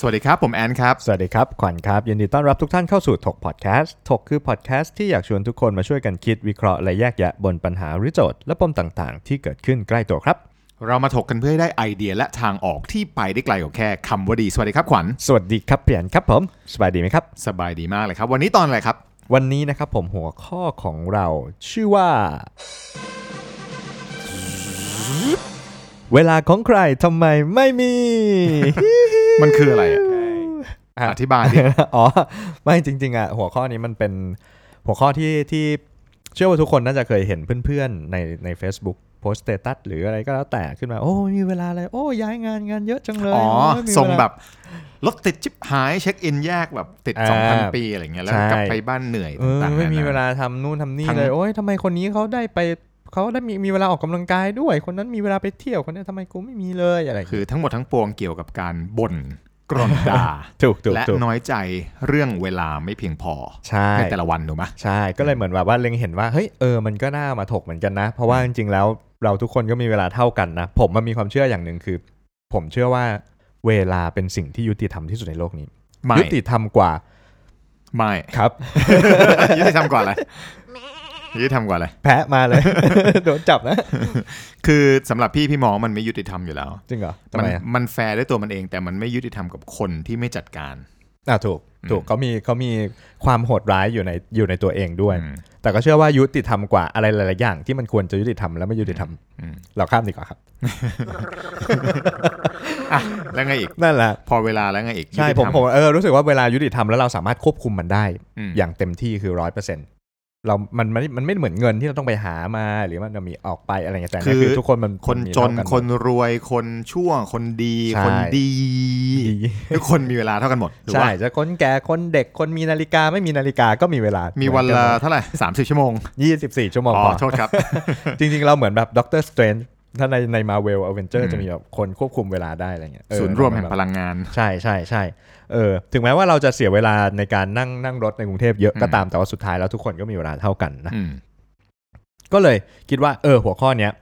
สวัสดีครับ ผมแอนครับ สวัสดีครับ ขวัญครับ ยินดีต้อนรับทุกท่านเข้าสู่ถกพอดแคสต์ถกคือพอดแคสต์ที่อยากชวนทุกคนมาช่วยกันคิดวิเคราะห์และแยกแยะบนปัญหาหรือโจทย์และปมต่างๆ ที่เกิดขึ้นใกล้ตัวครับ เรามาถกกันเพื่อให้ได้ไอเดียและทางออกที่ไปได้ไกลกว่าแค่คำว่าดี สวัสดีครับขวัญ สวัสดีครับเปลี่ยนครับผม สบายดีไหมครับ สบายดีมากเลยครับ วันนี้ตอนอะไรครับ วันนี้นะครับผมหัวข้อของเราชื่อว่า เวลาของใครทำไมไม่มี มันคืออะไรอะอะอธิบายดิอ๋อ ไม่จริง ๆอะหัวข้อนี้มันเป็นหัวข้อที่ที่เชื่อว่าทุกคนน่าจะเคยเห็นเพื่อนๆในใน Facebook โพสต์สเตตัสหรืออะไรก็แล้วแต่ขึ้นมา โอ้มีเวลาอะไร โอ้ย้ายงานงานเยอะจังเลยอ๋อโยมีเวลาส่งแบบรถติดชิบหายเช็คอินแยกแบบติดอ่า2,000 ปีอะไรเงี้ยแล้วใช่กลับไปบ้านเหนื่อยเออต่างๆไม่มีนนเวลาทำนู่นทำนี่ทั้งเลย โอ้ยทำไมคนนี้เขาได้ไปเขาได้มีมีเวลาออกกำลังกายด้วย คนนั้นมีเวลาไปเที่ยวคนนี้ทำไมกูไม่มีเลยอะไรอย่างคืเงี้ยอทั้งหมดทั้งปวงเกี่ยวกับการบ่นกรนด่าถูกถูกและถูกน้อยใจเรื่องเวลาไม่เพียงพอใช่ในแต่ละวันถูกไหมใช่ก็เลยเหมือนแบบว่าเล็งเห็นว่าเฮ้ยเออมันก็น่ามาถกเหมือนกันนะ เพราะว่าจริงๆแล้ว เราทุกคนก็มีเวลาเท่ากันนะ ผมมันมีความเชื่ออย่างหนึ่งคือ ผมเชื่อว่าเวลาเป็นสิ่งที่ยุติธรรมที่สุดในโลกนี้ไม่ยุติธรรมกว่า ไม่ครับยุติธรรมกว่าอะไรยุติธรรมกว่าอะไรแพะมาเลยโดนจับนะ คือสำหรับพี่พี่มองว่ามันไม่ยุติธรรมอยู่แล้ว จริงเหรอทำมันไมอะมันแฟร์ด้วยตัวมันเองแต่มันไม่ยุติธรรมกับคนที่ไม่จัดการ อะถูกถูกเขามีเขามีความโหดร้ายอยู่ในอยู่ในตัวเองด้วยอืมแต่ก็เชื่อว่ายุติธรรมกว่าอะไรหลายๆอย่าง ที่มันควรจะยุติธรรมและไม่ยุติธรรมอืมเราข้ามดีกว่าครับอะแล้วไงอีกนั่นแหละ พอเวลาแล้วไงอีกใช่ยุติผมธรรผมเออรู้สึกว่าเวลายุติธรรมแล้วเราสามารถควบคุมมันได้อืมอย่างเต็มที่คือร้อยเปอร์เซ็นต์ เรามันมัน มันไม่เหมือนเงินที่เราต้องไปหามา หรือมันจะมีออกไปอะไรเงี้ยแต่เนี่ยคือทุกคนมันคนมีจนเท่ากัหมดคนรวย คนชั่ว คนดีใช่คนดีดี ทุกคนมีเวลาเท่ากันหมดถูกใช่ป่ะจะคนแก่ คนเด็ก คนมีนาฬิกา ไม่มีนาฬิกา ก็มีเวลามีมีวันละเท่าไหร่สามสิบชั่วโมงยี่สิบสี่ชั่วโมงอ๋อพอโทษครับ จริง ๆ เราเหมือนแบบด็อกเตอร์สเตรนถ้าในในมาเวลอเวนเจออืร์มจะมีแบบคนควบคุมเวลาได้อะไรเงี้ยเออศูนย์รวมแห่งแบบพลังงาน ใช่ใช่ใช่ เออถึงแม้ว่าเราจะเสียเวลาในการนั่งนั่งรถในกรุงเทพเยอะอืมก็ตามแต่ว่าสุดท้ายแล้วทุกคนก็มีเวลาเท่ากันนะอืมก็เลยคิดว่า เออ หัวข้อเนี้ย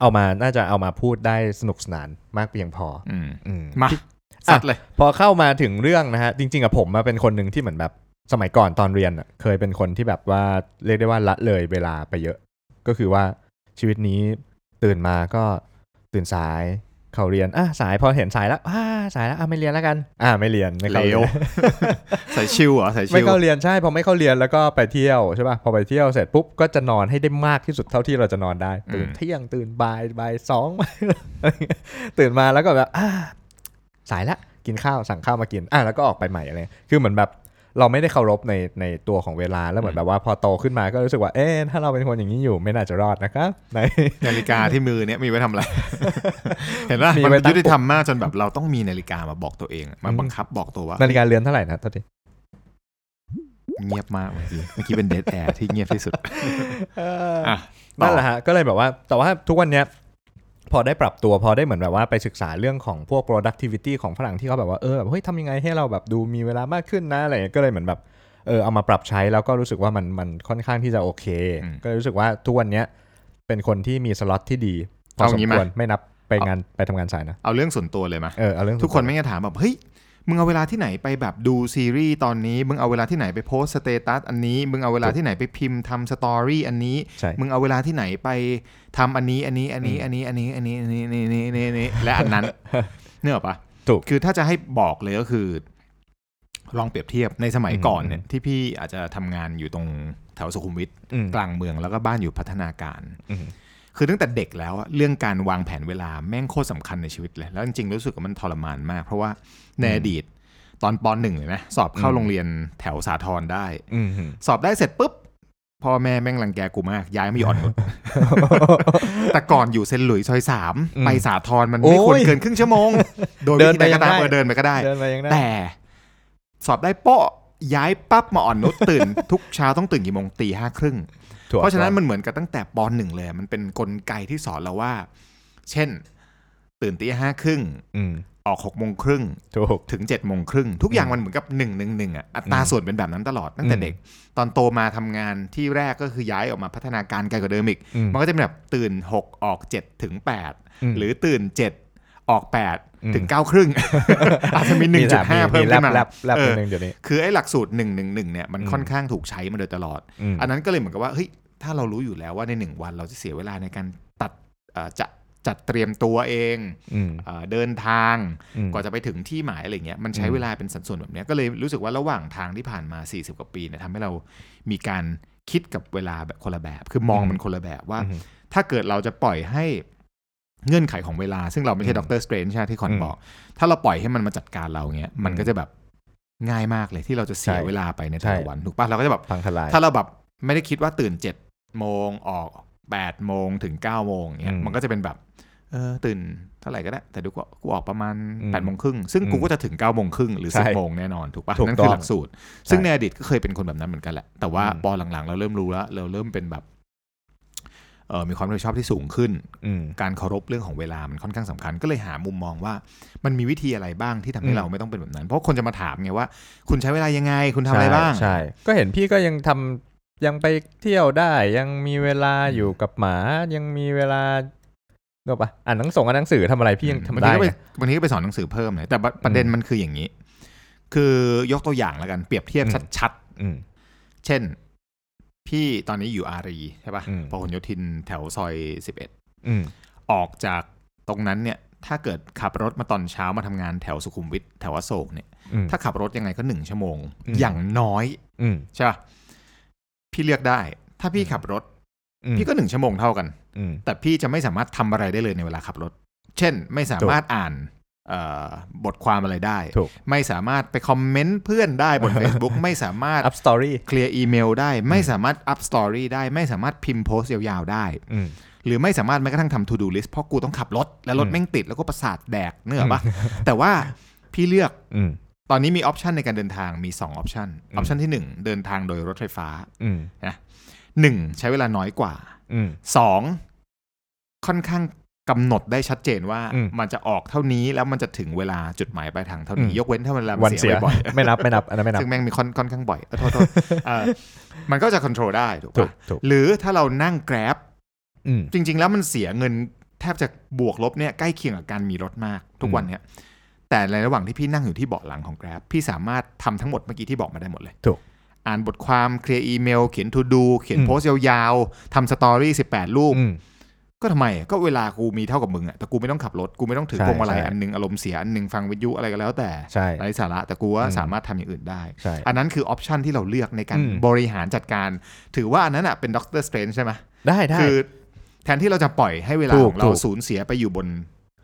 เอามาน่าจะเอามาพูดได้สนุกสนานมากเพียงพอ อืมอืมมาสัตว์เลย พอเข้ามาถึงเรื่องนะฮะ จริง ๆอะผมมาเป็นคนหนึ่งที่เหมือนแบบสมัยก่อนตอนเรียนอะเคยเป็นคนที่แบบว่าเรียกได้ว่าละเลยเวลาไปเยอะ ก็คือว่าชีวิตนี้ตื่นมาก็ตื่นสาย เข้าเรียนอะสายพอเห็นสายแล้วอ่าสายแล้วอะไม่เรียนแล้วกัน อ่าไม่เรียนไม่เข้าเลเรีวยนใส่ชิวเหรอใส่ไม่ชิวเข้าเรียนใช่พอไม่เข้าเรียนแล้วก็ไปเที่ยวใช่ป่ะพอไปเที่ยวเสร็จปุ๊บก็จะนอนให้ได้มากที่สุดเท่าที่เราจะนอนได้ตื่นเที่ยงตื่นบ่ายบ่ายสองตื่นมาแล้วก็แบบอ่าสายละกินข้าวสั่งข้าวมากินอะแล้วก็ออกไปใหม่อะไรคือเหมือนแบบ เราไม่ได้เคารพในในตัวของเวลาแล้วเหมือนแบบว่าพอโตขึ้นมาก็รู้สึกว่าเอ๊ะถ้าเราเป็นคนอย่างนี้อยู่ไม่น่าจะรอดนะครับในนาฬิกาที่มือเนี่ยมีไว้ทำอะไร เห็นป่ะมีมันไว้ตั้งยุติธรรมมากจนแบบเราต้องมีนาฬิกามาบอกตัวเองมาบังคับบอกตัวว่านาฬิกาเรือนเท่าไหร่นะทัทีเงียบมากเมื่อกี้เมื่อกี้เป็นเดทแอร์ที่เงียบที่สุดอะนั่นแหละฮะก็เลยแบบว่า แต่ว่าทุกวันเนี้ย พอได้ปรับตัวพอได้เหมือนแบบว่าไปศึกษาเรื่องของพวก productivity ของฝรั่งที่เขาแบบว่าเออแบบเฮ้ยทำยังไงให้เราแบบดูมีเวลามากขึ้นนะอะไรอย่างเงี้ยก็เลยเหมือนแบบเออเอามาปรับใช้แล้วก็รู้สึกว่ามันมันค่อนข้างที่จะโอเคอืมก็เลยรู้สึกว่าทุกวันเนี้ยเป็นคนที่มีสล็อตที่ดีพอเอาสมงี้คมาวรไม่นับไปงานไปทำงานสายนะ เอาเรื่องส่วนตัวเลยมาเออเอาเรื่องทุกคนไม่งจะถามแบบเฮ้ย มึงเอาเวลาที่ไหนไปแบบดูซีรีส์ตอนนี้ มึงเอาเวลาที่ไหนไปโพสสเตตัสอันนี้ มึงเอาเวลาที่ไหนไปพิมพ์ทำสตอรี่อันนี้ใช่มึงเอาเวลาที่ไหนไปทำอันนี้ อันนี้อันนี้อันนี้อันนี้อันนี้อันนี้อันนี้อันนี้อันนี้อันนี้และอันนั้นเนื้ออกปะถูกคือถ้าจะให้บอกเลยก็คือ ลองเปรียบเทียบในสมัยก่อนเนี่ยอืมที่พี่อาจจะทำงานอยู่ตรงแถวสุขุมวิทอืมกลางเมืองแล้วก็บ้านอยู่พัฒนาการอืม คือตั้งแต่เด็กแล้วอะเรื่องการวางแผนเวลาแม่งโคตรสำคัญในชีวิตเลยแล้วจริงๆรู้สึกว่ามันทรมานมาก เพราะว่าในอดีตตอนปหนึ่งเลยนะสอบเข้าอืมโรงเรียนแถวสาทรได้อืมสอบได้เสร็จปุ๊บพ่อแม่แม่งรังแกกูมาก ย้ายมาอยู่อ่อนนุชแต่ก่อนอยู่เซนต์หลุยส์ซอยสามอืมไปสาทรมันไม่ควรโอ้ยเกินครึ่งชั่วโมง โดยเดิวินธีไปใดก็ตามยังได้เออเดินไปก็ได้เดินไปยังได้แต่สอบได้เปาะย้ายปั๊บมาอ่อนนุชตื่น ทุกเช้าต้องตื่นกี่โมงตีห้าครึ่งถั่ว เพราะฉะนั้นมันเหมือนกับตั้งแต่ปหนึ่งเลย มันเป็นกลไกที่สอนเราว่า เช่น ตื่นตีห้าครึ่งอืมออกหกโมงครึ่งถูกถึง7จ็ดโมงครึ่งทุกอย่างมันเหมือนกับ1นึหนึ่งหนึ่งอะอัตราส่วนเป็นแบบนั้นตลอดตั้งแต่อืมเด็ก ตอนโตมาทำงานที่แรกก็คือย้ายออกมาพัฒนาการไกลกว่าเดิมอีกอืมมันก็จะเป็นแบบตื่น6ออก7ถึงอืม8หรือตื่น7 ออกอืม8ถึง 9 ครึ่ง อาจจะมี 1.5 เพิ่มแลขึ้บนมาแลบแลบเอนิอดนึงเดี๋ยวนี้คือไอ้หลักสูตร 1 1 1 เนี่ยมันอืมค่อนข้างถูกใช้มาโดยตลอดอืมอันนั้นก็เลยเหมือนกับว่าเฮ้ยถ้าเรารู้อยู่แล้วว่าในหนึ่งวันเราจะเสียเวลาในการตัดเอ่อจะจัดเตรียมตัวเองอืมเอ่อเดินทางอืมกว่าจะไปถึงที่หมายอะไรเงี้ยมันใช้อืมเวลาเป็นสัดส่วนแบบเนี้ยก็เลยรู้สึกว่าระหว่างทางที่ผ่านมา 40 กว่าปีเนี่ยทำให้เรามีการคิดกับเวลาแบบคนละแบบ คือมองมันคนละแบบว่าอืมถ้าเกิดเราจะปล่อยให้ เงื่อนไขของเวลา ซึ่งเราไม่ใช่อืม Doctor Strange ใช่ไหมที่คอนอืมบอก ถ้าเราปล่อยให้มันมาจัดการเราเงี้ยมันอืมก็จะแบบง่ายมากเลยที่เราจะเสียใช่เวลาไปในใช่แต่ละวันถูกปะเราก็จะแบบพังทลายถ้าเราแบบไม่ได้คิดว่าตื่นเจ็ดโมงออกแปดโมงถึงเก้าโมงเนี้ยอืมมันก็จะเป็นแบบเออตื่นเท่าไหร่ก็ได้ แต่ดูก็กูออกประมาณอืมแปดโมงครึ่งซึ่งกูอืมก็จะถึงเก้าโมงครึ่งหรือใช่สิบโมงแน่นอนถูกปะถูกนั่นคือต้องหลักสูตร ซึ่งใช่ในอดีตก็เคยเป็นคนแบบนั้นเหมือนกันแหละแต่ว่าอืมพอหลังๆ เราเริ่มรู้แล้วเราเริ่มเป็นแบบเออ มีความรับผิดชอบที่สูงขึ้นอืมการเคารพเรื่องของเวลามันค่อนข้างสำคัญ ก็เลยหามุมมองว่ามันมีวิธีอะไรบ้างที่ทำให้อืมเราไม่ต้องเป็นแบบนั้น เพราะคนจะมาถามไงว่า คุณใช้เวลายังไง คุณทำอะไรบ้างใช่ใช่ก็เห็นพี่ก็ยังทำยังไปเที่ยวได้ ยังมีเวลาอยู่กับหมา ยังมีเวลาเนกปะอ่านหนังส่งอ่านหนังสือทำอะไรพี่ยังทำบางได้ทีก็ไปไงบางทีก็ไปสอนหนังสือเพิ่มเลยแต่ประประเด็นมันคืออย่างนี้ คือยกตัวอย่างแล้วกันเปรียบเทียบอืมชัดอืมๆเช่น พี่ตอนนี้อยู่อารีใช่อืมปะพหลโยธินแถวซอยสิบเอ็ดอืมออกจากตรงนั้นเนี่ยถ้าเกิดขับรถมาตอนเช้ามาทำงานแถวสุขุมวิทแถวอโศกเนี่ยอืมถ้าขับรถยังไงก็หนึ่งชั่วโมงอืมอย่างน้อยอืมใช่ปะพี่เลือกได้ ถ้าพี่ขับรถอืมพี่ก็หนึ่งชั่วโมงเท่ากันอืมแต่พี่จะไม่สามารถทำอะไรได้เลยในเวลาขับรถ เช่น ไม่สามารถอ่านเอ่อ บทความอะไรได้ถูกไม่สามารถไป comment เพื่อนได้บน Facebook ไม่สามารถอัพ story เคลียร์อีเมลได้ ไม่สามารถอัพ story ได้ ไม่สามารถพิมพ์โพสต์ยาวๆได้อืมหรือไม่สามารถแม้กระทั่งทำ to do list เพราะกูต้องขับรถ แล้วรถอืมแม่งติดแล้วก็ประสาทแดกนึกออกปะแต่ว่าพี่เลือกอืมตอนนี้มี option ในการเดินทางมี2 option อืม option ที่ 1 เดินทางโดยรถไฟฟ้าอืมหนึ่งใช้เวลาน้อยกว่าอืมสองค่อนข้าง กำหนดได้ชัดเจนว่าอืมมันจะออกเท่านี้แล้วมันจะถึงเวลาจุดหมายปลายทางเท่านี้อืมยกเว้นถ้าเวลามัวันนเสีเสียยบ่อยไม่นับไม่นับอันนั้นไม่ๆนับซึ่งแม่งมีค่อนค่อนข้างบ่อยเออโทษโทษเอ่อมันก็จะควบคุมได้ถูกถูกปะถูกหรือถ้าเรานั่ง Grab อืมจริง ๆ แล้วมันเสียเงินแทบจะบวกลบเนี่ยใกล้เคียงกับการมีรถมากทุกวันเนี่ยแต่ในระหว่างที่พี่นั่งอยู่ที่เบาะหลังของ Grab พี่สามารถทำทั้งหมดเมื่อกี้ที่บอกมาได้หมดเลยถูกอ่านบทความเคลียร์อีเมล เขียน to do เขียนอืมโพสต์ยาวๆทำ story 18 รูปอืม ก็ทำไมอะก็เวลากูมีเท่ากับมึงอะแต่กูไม่ต้องขับรถกูไม่ต้องถือใช่พวงมาลัยใช่อันหนึงอารมณ์เสียอันหนึงฟังวิทยุอะไรก็แล้วแต่ใช่ไร้สาระแต่กูว่าอืมสามารถทำอย่างอื่นได้ใช่อันนั้นคือ option ที่เราเลือกในการอืมบริหารจัดการ ถือว่าอันนั้นอะเป็น Doctor Strange ใช่ไหมได้ได้คือแทนที่เราจะปล่อยให้เวลาของเราถูกถูกสูญเสียไปอยู่บน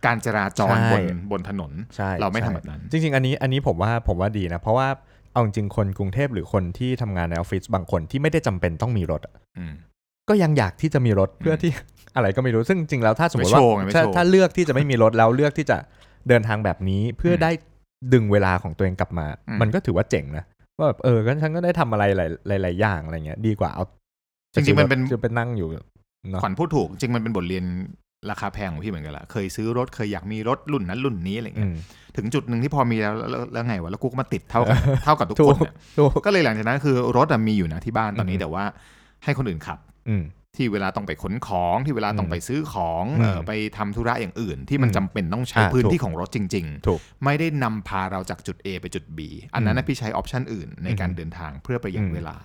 การจราจรใช่บนบนถนนใช่เราไม่ทำใช่แบบนั้น จริง ๆ อันนี้อันนี้ผมว่าผมว่าดีนะ เพราะว่าเอาจริงๆคนกรุงเทพหรือคนที่ทำงานในออฟฟิศบางคนที่ไม่ได้จำเป็นต้องมีรถอะอืมก็ยังอยากที่จะมีรถเพื่อที่ อะไรก็ไม่รู้ซึ่งจริงๆแล้วถ้าสมมติไม่ว่าโชว์ไงไม่ถ้าโชว์ถ้าเลือกที่จะไม่มีรถแล้วเลือกที่จะเดินทางแบบนี้เพื่ออมได้ดึงเวลาของตัวเองกลับมาอืมมันก็ถือว่าเจ๋งนะว่าแบบเออก็ฉันก็ได้ทำอะไรหลายหลายๆอย่างอะไรเงี้ย ดีกว่าเอาจริงๆมันเป็นจะไปนั่งอยู่เนาะขวัญพูดถูกจริงมันเป็นบทเรียนราคาแพงของพี่เหมือนกันละเคยซื้อรถเคยอยากมีรถรุ่นนั้นรุ่นนี้อะไรอืเงี้ยมถึงจุดหนึ่งที่พอมีแล้วแล้วแล้วไงวะแล้วกูก็มาติดเท่ากันเท่ากับทุกถูคกนเนี่ยถูกก็เลยหลังจากนั้นคือรถอะมีอยู่นะที่บ้านตอนนี้อืมแต่ว่าให้คนอื่นขับอืม ที่เวลาต้องไปขนของที่เวลาต้องไปซื้อของอืมเออไปทำธุระอย่างอื่น ที่มันอืมจำเป็นต้องใช้อ่าพื้นถูกที่ของรถจริงถูกๆไม่ได้นำพาเราจากจุด A ไปจุด B อันนั้นนะอืมพี่ใช้ออปชันอื่นในการอืมเดินทางเพื่อประหยัดอืมเวลา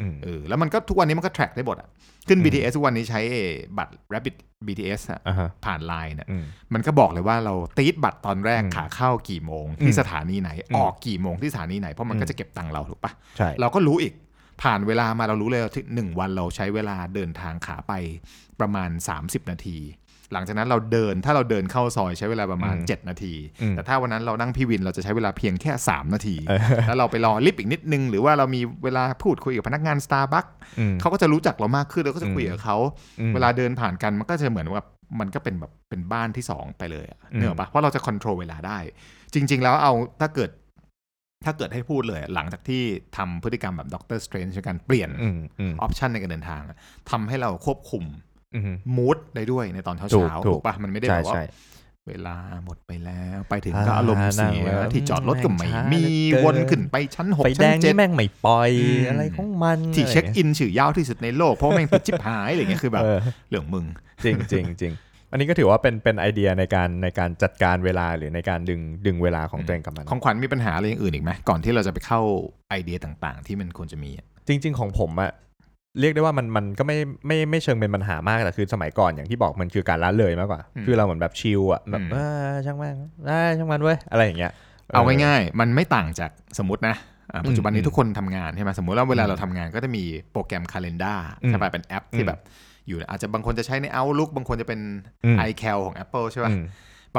อืมเออแล้วมันก็ทุกวันนี้มันก็ track ได้หมดอะขึ้นอืม BTS ทุกวันนี้ใช้บัตร Rapid BTS อะอ่าฮะผ่านไลน์เนี่ยอืมมันก็บอกเลยว่าเราตีดบัตรตอนแรกอืมขาเข้ากี่โมง ที่อืมสถานีไหนอืมออกกี่โมงที่สถานีไหนเพราะมันอืมก็จะเก็บตังค์เราถูกปะใช่เราก็รู้อีก ผ่านเวลามาเรารู้เลยว่าที่หนึ่งวันเราใช้เวลาเดินทางขาไปประมาณ 30 นาที หลังจากนั้นเราเดินถ้าเราเดินเข้าซอยใช้เวลาประมาณอืม7นาทีอืมแต่ถ้าวันนั้นเรานั่งพี่วินเราจะใช้เวลาเพียงแค่ 3 นาทีเออแล้วเราไปรอลิฟต์อีกนิดนึง หรือว่าเรามีเวลาพูดคุยกับพนักงาน Starbucks อืมเขาก็จะรู้จักเรามากขึ้นแล้วก็จะคุยกับเขาอืมเวลาเดินผ่านกันมันก็จะเหมือนว่ามันก็เป็นแบบเป็นบ้านที่สองไปเลยอะอืมเนกออกปะเพราะเราจะควบคุมเวลาได้ จริง ๆ แล้วเอาถ้าเกิด ถ้าเกิดให้พูดเลย หลังจากที่ทำพฤติกรรมแบบ Doctor Strange ในการเปลี่ยนอืมอืม option ในการเดินทางอะทำให้เราควบคุมอืม mood ได้ด้วยในตอนเช้าถูกเช้าถูกถูกปะมันไม่ได้ใช่แบบว่าใช่เวลาหมดไปแล้วไปถึงก็อารมณ์เสียแล้วนั่งที่จอดรถก็ไม่แม่งช้ามีเหลือเกินวนขึ้นไปชั้นหกไฟแดชั้งนเจ็นี่ดแม่งไม่ปล่อยอืมอะไรของมันที่ะไรเช็คงี้ยอินชื่อยาวที่สุดในโลกเพราะแม่งติดชิบหายอะไรเงี้ยคือแบบเออเรื่องมึง จริงจริงจริง อันนี้ก็ถือว่าเป็นเป็นไอเดียในการในการจัดการเวลาหรือในการดึงดึงเวลาของตัวเองกลับมันของขวัญมีปัญหาอะไรอย่างอื่นอีกไหมก่อนที่เราจะไปเข้าไอเดียต่างๆ ที่มันควรจะมีอะจริง ๆ ของผมอะเรียกได้ว่ามันมันก็ไม่ไม่ไม่เชิงเป็นปัญหามากแต่คือสมัยก่อนอย่างที่บอกมันคือการละเลยมากกว่า คือเราเหมือนแบบชิลอะแบบเออช่างมันเออช่างมันเว้ยอะไรอย่างเงี้ยเอาง่ายๆ มันไม่ต่างจากสมมตินะอ่าปัจจุบันอืนี้มทุกคนทำงานใช่ไหมสมมติว่าเวลาอืมเราทำงานก็จะมีโปรแกรม Calendar อืมใช่ป่ะเป็นแอปที่อืมแบบ อยู่อาจจะบางคนจะใช้ใน Outlook บางคนจะเป็นอืม iCal ของ Apple ใช่ป่ะอืม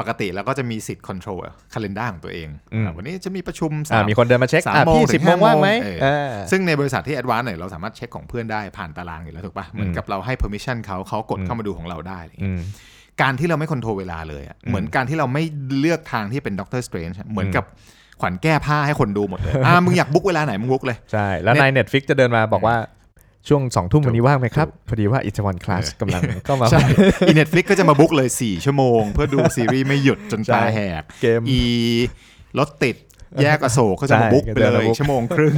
ปกติเราก็จะมีสิทธิ์ control calendar ของตัวเองอืมอ่าวันนี้จะมีประชุมสาอ่ามมีคนเดินมาเช็คสามอะโมงพี่ถึงสิบโมงห้าโมงว่างไหมเออเออซึ่งในบริษัทที่ advanced เนี่ยเราสามารถเช็คของเพื่อนได้ผ่านตารางอยู่แล้วถูกปะเหมือนกับเราให้ permission เขาเขากดอืมเข้ามาดูของเราได้อะไรอย่างอืเงี้ยมการที่เราไม่คอนโทรลเวลาเลยอะอืมเหมือนการที่เราไม่เลือกทางที่เป็นด็อกเตอร์สเตรนจ์เหมือนกับขวัญแก้ผ้าให้คนดูหมดเลย อ่า มึงอยากบุ๊กเวลาไหนมึงบุ๊กเลย ใช่ แล้วเน็ตนายเน็ตฟิกจะเดินมาบอกว่า ช่วงสองทุ่มถูกวันนี้ว่างไหมครับถูกพอดีว่าอิตาวันคลาสเออกำลังก็มาใช่อีเน็ตฟลิกก็จะมาบุ๊กเลย 4 ชั่วโมง เพื่อดูซีรีส์ไม่หยุดจนใช่ตาแหกเกมอีรถติดแยกอโศกก็จะมาใช่บุ๊กไปก็จะเลมายบุ๊กชั่วโมงครึ่ง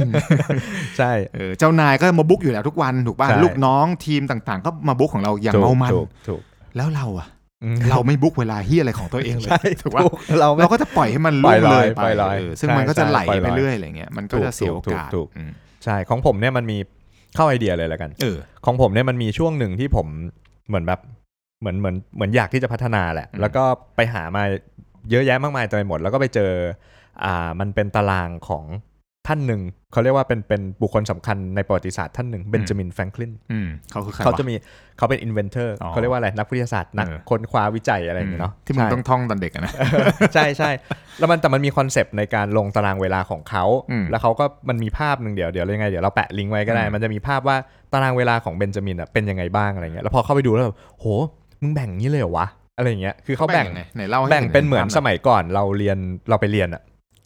ใช่เออเจ้านายก็มาบุ๊กอยู่แล้วทุกวันถูกป่ะใช่ลูกน้องทีมต่างๆ ก็มาบุ๊กของเราอย่างถูกเมามันถูกถูกแล้วเราอะอืมเราไม่บุ๊กเวลาเฮียอะไรของตัวเองเลยใช่ถูกป่ะเราไม่เราก็จะปล่อยให้มันปล่ล่วอยงลเลอยยไปปล่อยลอยเออซึ่งใช่มันก็จะใช่ไหลปล่อยไปลอยเรื่อยอะไรเงี้ยมันก็จะเสียโอกาสถูกถูกอืมใช่ของผมเนี่ยมันมี เข้าไอเดียเลยแล้วกันเออของผมเนี่ยมันมีช่วงหนึ่งที่ผมเหมือนแบบเหมือนเหมือนเหมือนอยากที่จะพัฒนาแหละอืมแล้วก็ไปหามาเยอะแยะมากมายเต็มไปหมด แล้วก็ไปเจออ่ามันเป็นตารางของ ท่านหนึ่ง เขาเรียกว่าเป็นเป็นบุคคลสำคัญในประวัติศาสตร์ท่านหนึ่งเบนจามินแฟรงคลินอืมเขาคือใครเขาจะวะมีเขาเป็น inventor อ๋อเขาเรียกว่าอะไรนักวิทยาศาสตร์นักเออค้นคว้าวิจัยอะไรอย่างเงี้ยเนาะที่มึงใช่ต้องท่องตอนเด็กอะนะใช่ใช่แล้วมันแต่มันมี concept ในการลงตารางเวลาของเขาอืมแล้วเขาก็มันมีภาพหนึ่งเดี๋ยวเดี๋ยวยังไงเดี๋ยวเราแปะลิงก์ไว้ก็ได้อืมมันจะมีภาพว่าตารางเวลาของเบนจามินอะเป็นยังไงบ้างอะไรเงี้ยแล้วพอเข้าไปดูแล้วแบบโหมึงแบ่งนี้เลยเหรอวะอะไรเงี้ยคือเขาแบ่งยังไงไหนเล่าให้แบ่งเป็นเหมือนห็ภาพสมัยก่อนเราเรียนเราไปเรียนอะ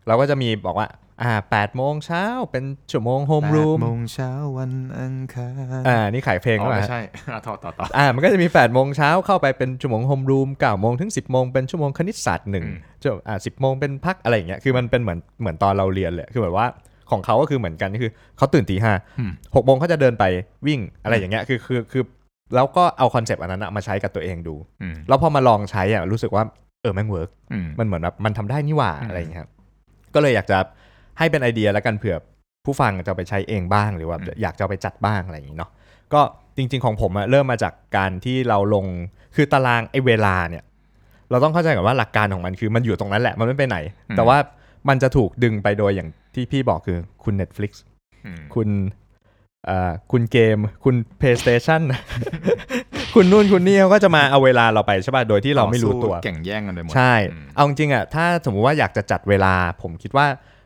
เราก็จะมีบอกว่า อ่าแปดโมงเช้าเป็นชั่วโมงโฮมรูมแปดโมงเช้าวันอังคารอ่านี่ขายเพลงอ๋อก็ไม่ใช่อะต่อต่อต่ออ่ามันก็จะมีแปดโมงเช้าเข้าไปเป็นชั่วโมงโฮมรูมเก้าโมงถึง 10 โมงเป็นชั่วโมงคณิตศาสตร์หนึ่งอืมชั่วอ่าสิบโมงเป็นพักอะไรอย่างเงี้ยคือมันเป็นเหมือนเหมือนตอนเราเรียนเลยคือแบบว่าของเขาก็คือเหมือนกันคือเขาตื่นตีห้าอืมหกโมงเขาจะเดินไปวิ่งอะไรอย่างเงี้ยคือคือคือแล้วก็เอา concept อันนั้นอะมาใช้กับตัวเองดูอืมแล้วพอมาลองใช้อะรู้สึกว่าเออแม่ง work อืมมันเหมือนแบบมันทำได้นี่หว่าอืมอะไรอย่างเงี้ยครับก็เลยอยากจะ ให้เป็นไอเดียแล้วกันเผื่อผู้ฟังจะเอาไปใช้เองบ้างหรือว่าอยากจะเอาไปจัดบ้างอะไรอย่างงี้เนาะก็จริง ๆของผมอะเริ่มมาจากการที่เราลงคือตารางไอเวลาเนี่ย เราต้องเข้าใจก่อนว่าหลักการของมันคือมันอยู่ตรงนั้นแหละมันไม่ไปไหน แต่ว่ามันจะถูกดึงไปโดยอย่างที่พี่บอกคือคุณ Netflix อืมคุณเอ่อคุณเกม คุณ PlayStation คุณนู่นคุณนี่เขาก็จะมาเอาเวลาเราไปใช่ป่ะ โดยที่เราไม่รู้ตัวแข่งแย่งกันไปหมด ใช่อืมเอาจริงๆอะ ถ้าสมมุติว่าอยากจะจัดเวลา ผมคิดว่า